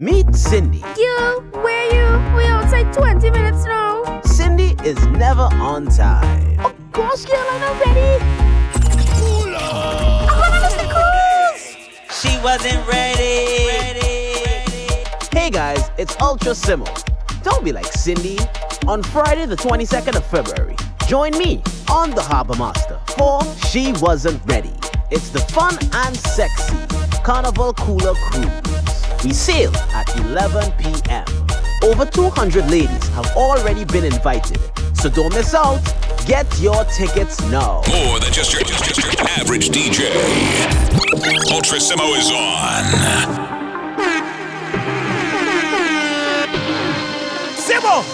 Meet Cindy. You, where you? We outside 20 minutes now. Cindy is never on time. Oh gosh, girl, I'm not ready. Oh, she wasn't ready. Hey guys, it's Ultra Simmo. Don't be like Cindy. On Friday, the 22nd of February, join me on the Harbor Master for She Wasn't Ready. It's the fun and sexy Carnival Cooler Cruise. We sail at 11 p.m. Over 200 ladies have already been invited, so don't miss out. Get your tickets now. More than just your, just, just your average DJ. Ultra Simmo is on. Simmo,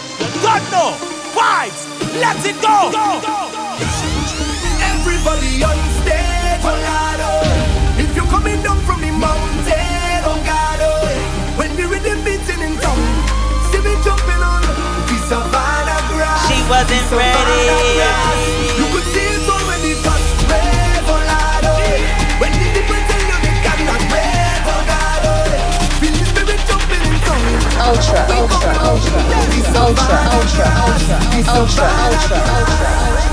God no, vibes, let it go. Everybody on town. Ultra, ultra, ultra, ultra, ultra, ultra, ultra, ultra, ultra,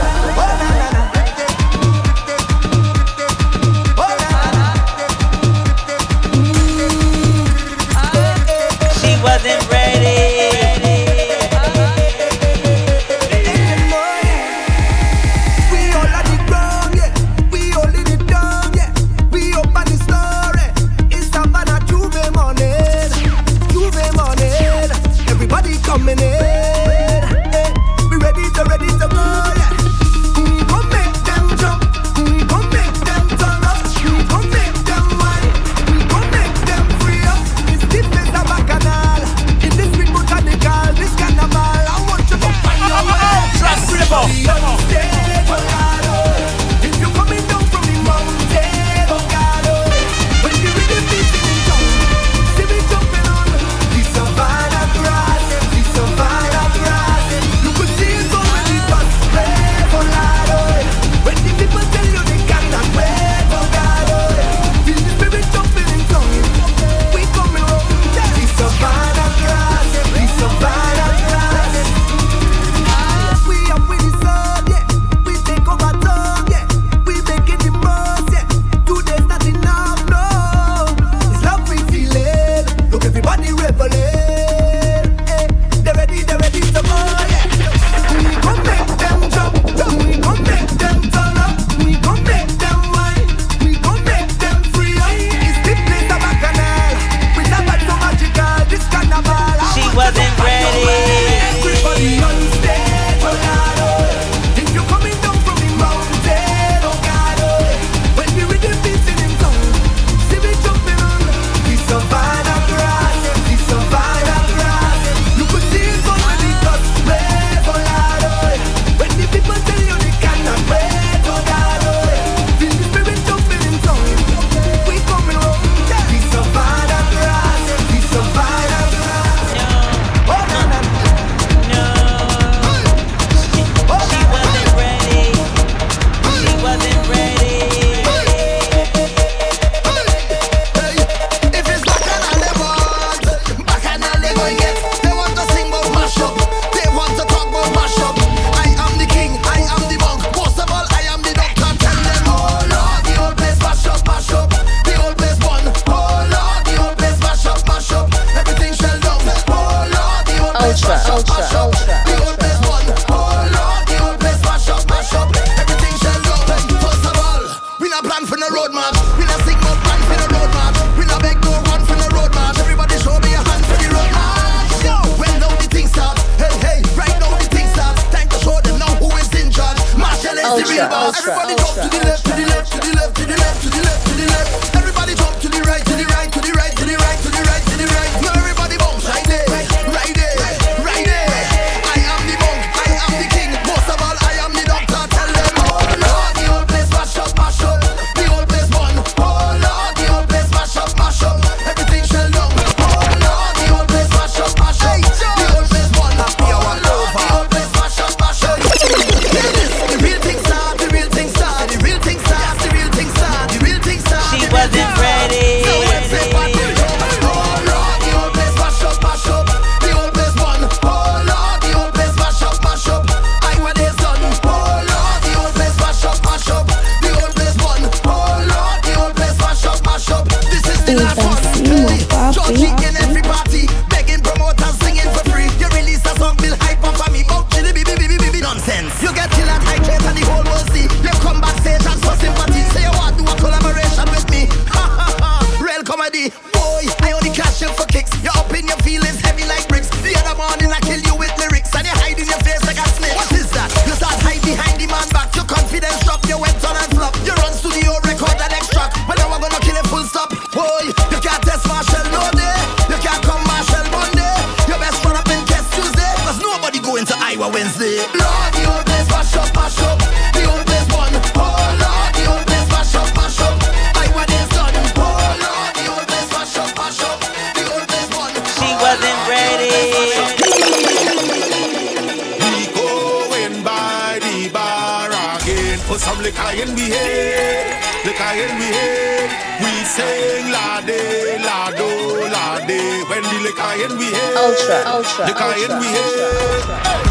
Everybody jump to the left. a Wednesday. Lord, the old place mash up, mash up. The old place burn. Oh Lord, the old place mash up, mash up. I want this done. Oh Lord, the old place mash up, mash up. The old place burn. She wasn't ready. We going by the bar again for some liquor in we head, liquor in we head. We sing la de la do when the liquor in we head. Ultra, ultra, the ultra, ultra, ultra. ultra.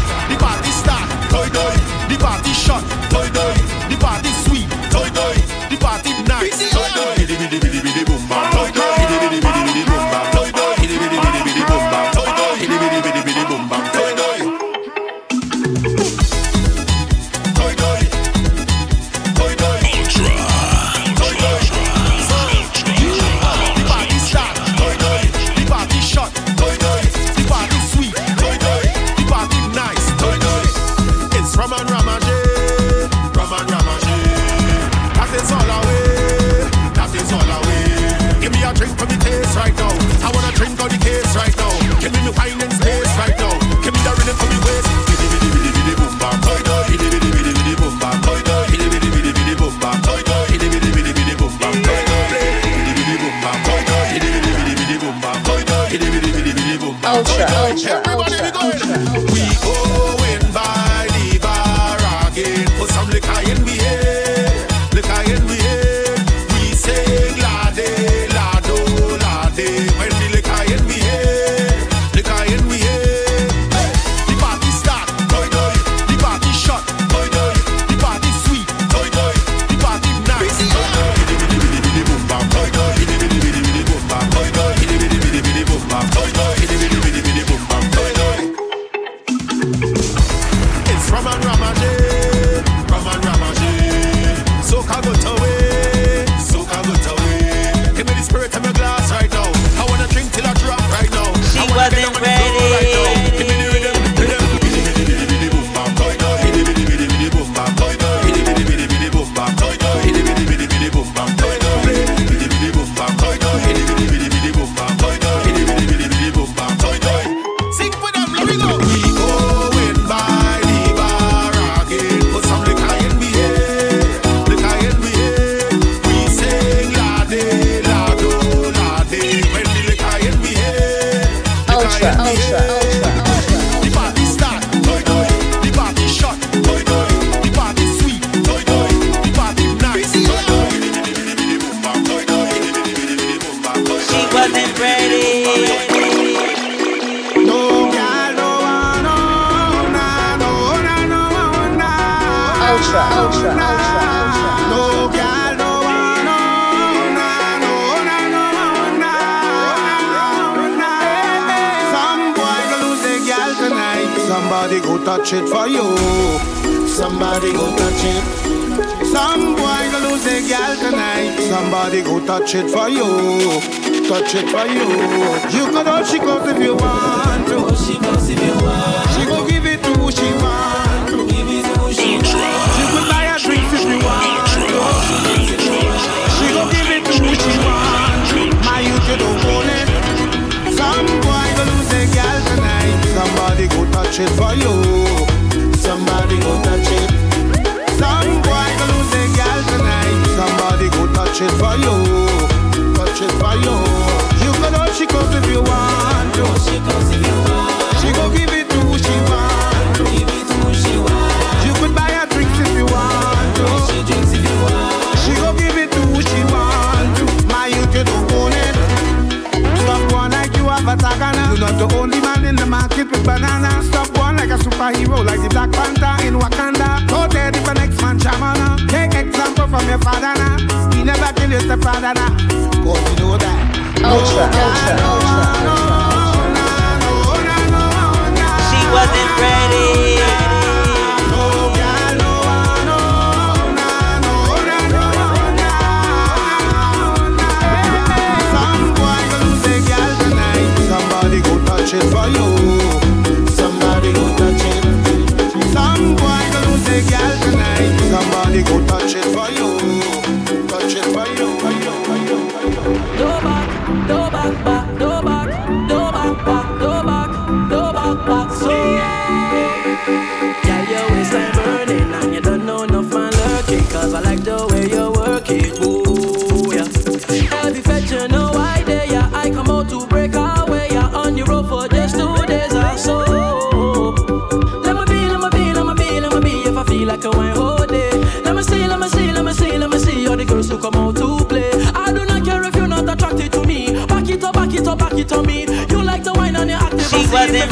Somebody go touch it. Some boy go lose a girl tonight. Somebody go touch it for you. Touch it for you. You could all she goes if you want to. She goes if you want. She go give it to who she want. Give it to who she want. She could buy a drink if she want to. She go give it to who she want. My youth, you don't want it. Some boy go lose a girl tonight. Somebody go touch it for you. it for you, touch it for you. You can all she comes if you want to. She comes if you want. Batagana. You're not the only man in the market with banana. Stop one like a superhero, like the Black Panther in Wakanda. Go there if the next man shamana. Take example from your father now. He never kill your stepfather now. Cause you know that. Ultra, ultra, ultra, ultra, ultra. She wasn't ready. touch it for you. Somebody go touch it. Some boy gonna lose a girl tonight. Somebody go touch it for you.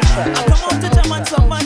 Come on to jam and some man.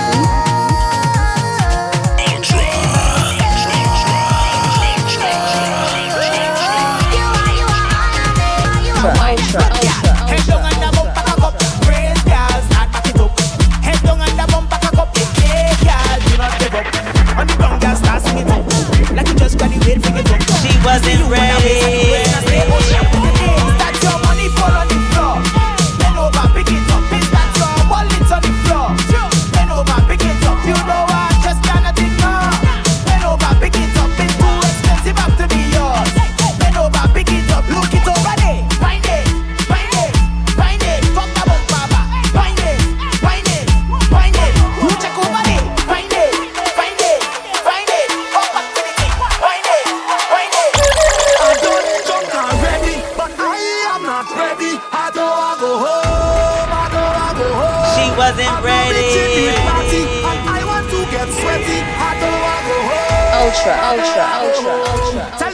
ultra, ultra, ultra, ultra. ultra.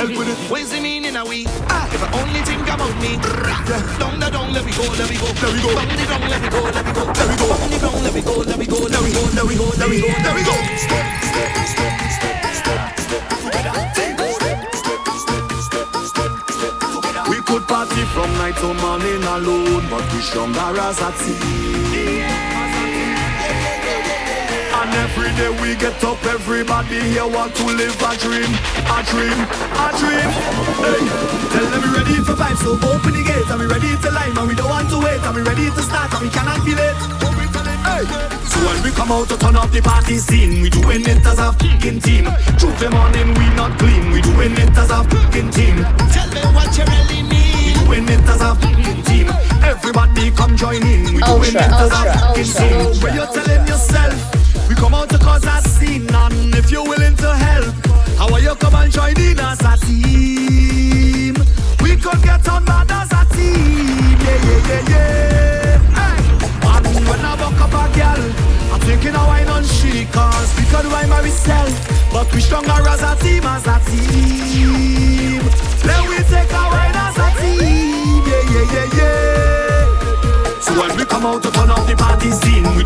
help with it. Where's the meaning of we? Ah, if I only think about me. Yeah. Down the down, let me go, let me go, let me go. Down the down, let me go, let me go, let me go. Down the down, let me go, let me go, let me go, let me go, let me go, let me go. Step, step, step, step, step, step. We party from night to morning alone, but we should embarrass at sea. Yeah. And every day we get up, everybody here want to live a dream, a dream, a dream. Hey, tell them we ready for fight, so open the gates. And we ready to line, and we don't want to wait. And we ready to start, and we cannot be late. So when we come out to turn up the party scene, we doing it as a fucking team. Truth them on them, we not clean. We doing it as a fucking team. Tell me what you really need. We doing it as a fucking team. bate, batezinho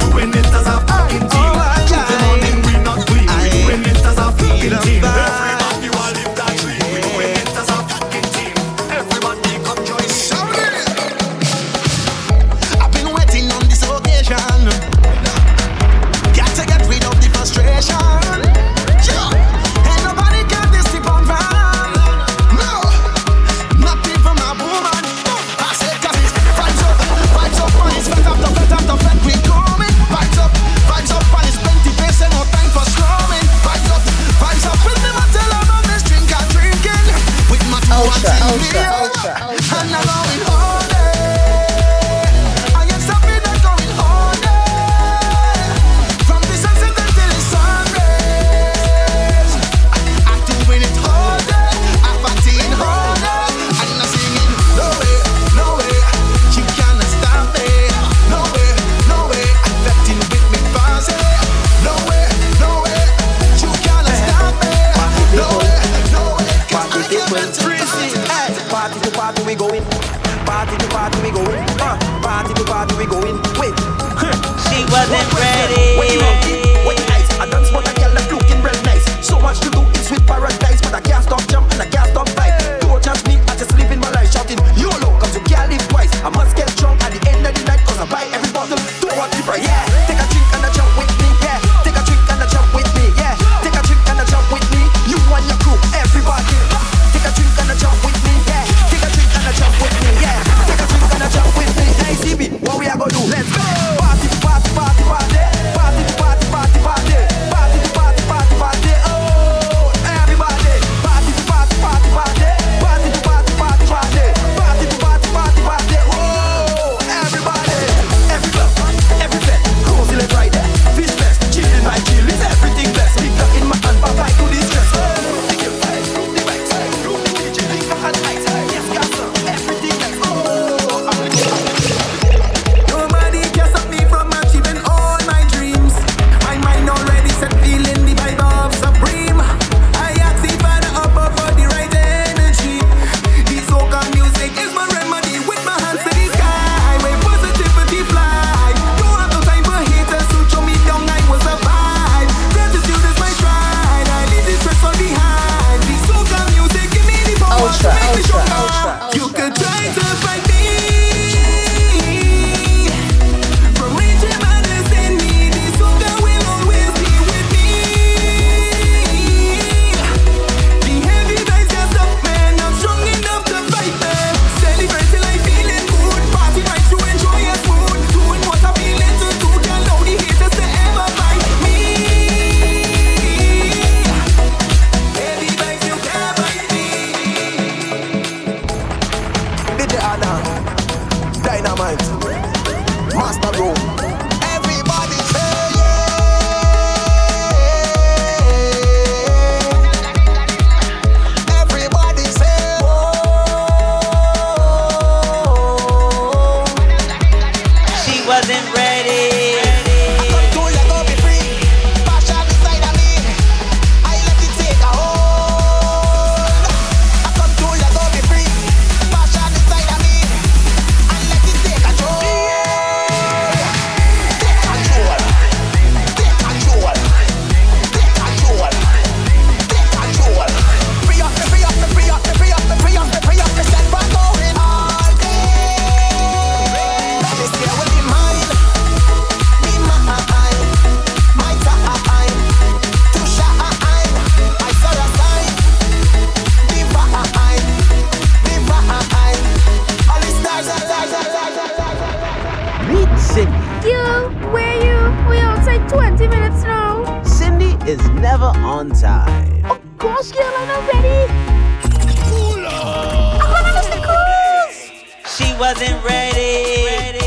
wasn't ready.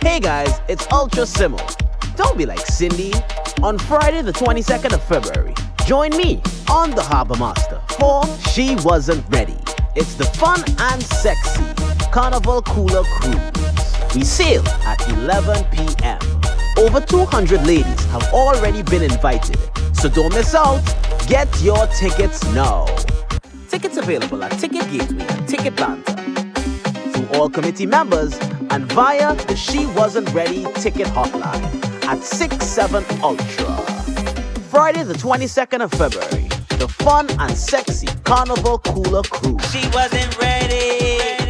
Hey guys, it's Ultra Simmo. Don't be like Cindy. On Friday, the 22nd of February, join me on the Harbor Master for She Wasn't Ready. It's the fun and sexy Carnival Cooler Cruise. We sail at 11 p.m. Over 200 ladies have already been invited, so don't miss out. Get your tickets now. Tickets available at Ticket Gateway and Ticket. All committee members and via the She Wasn't Ready ticket hotline at 67 Ultra. Friday, the 22nd of February, the fun and sexy Carnival Cooler Cruise. She wasn't ready.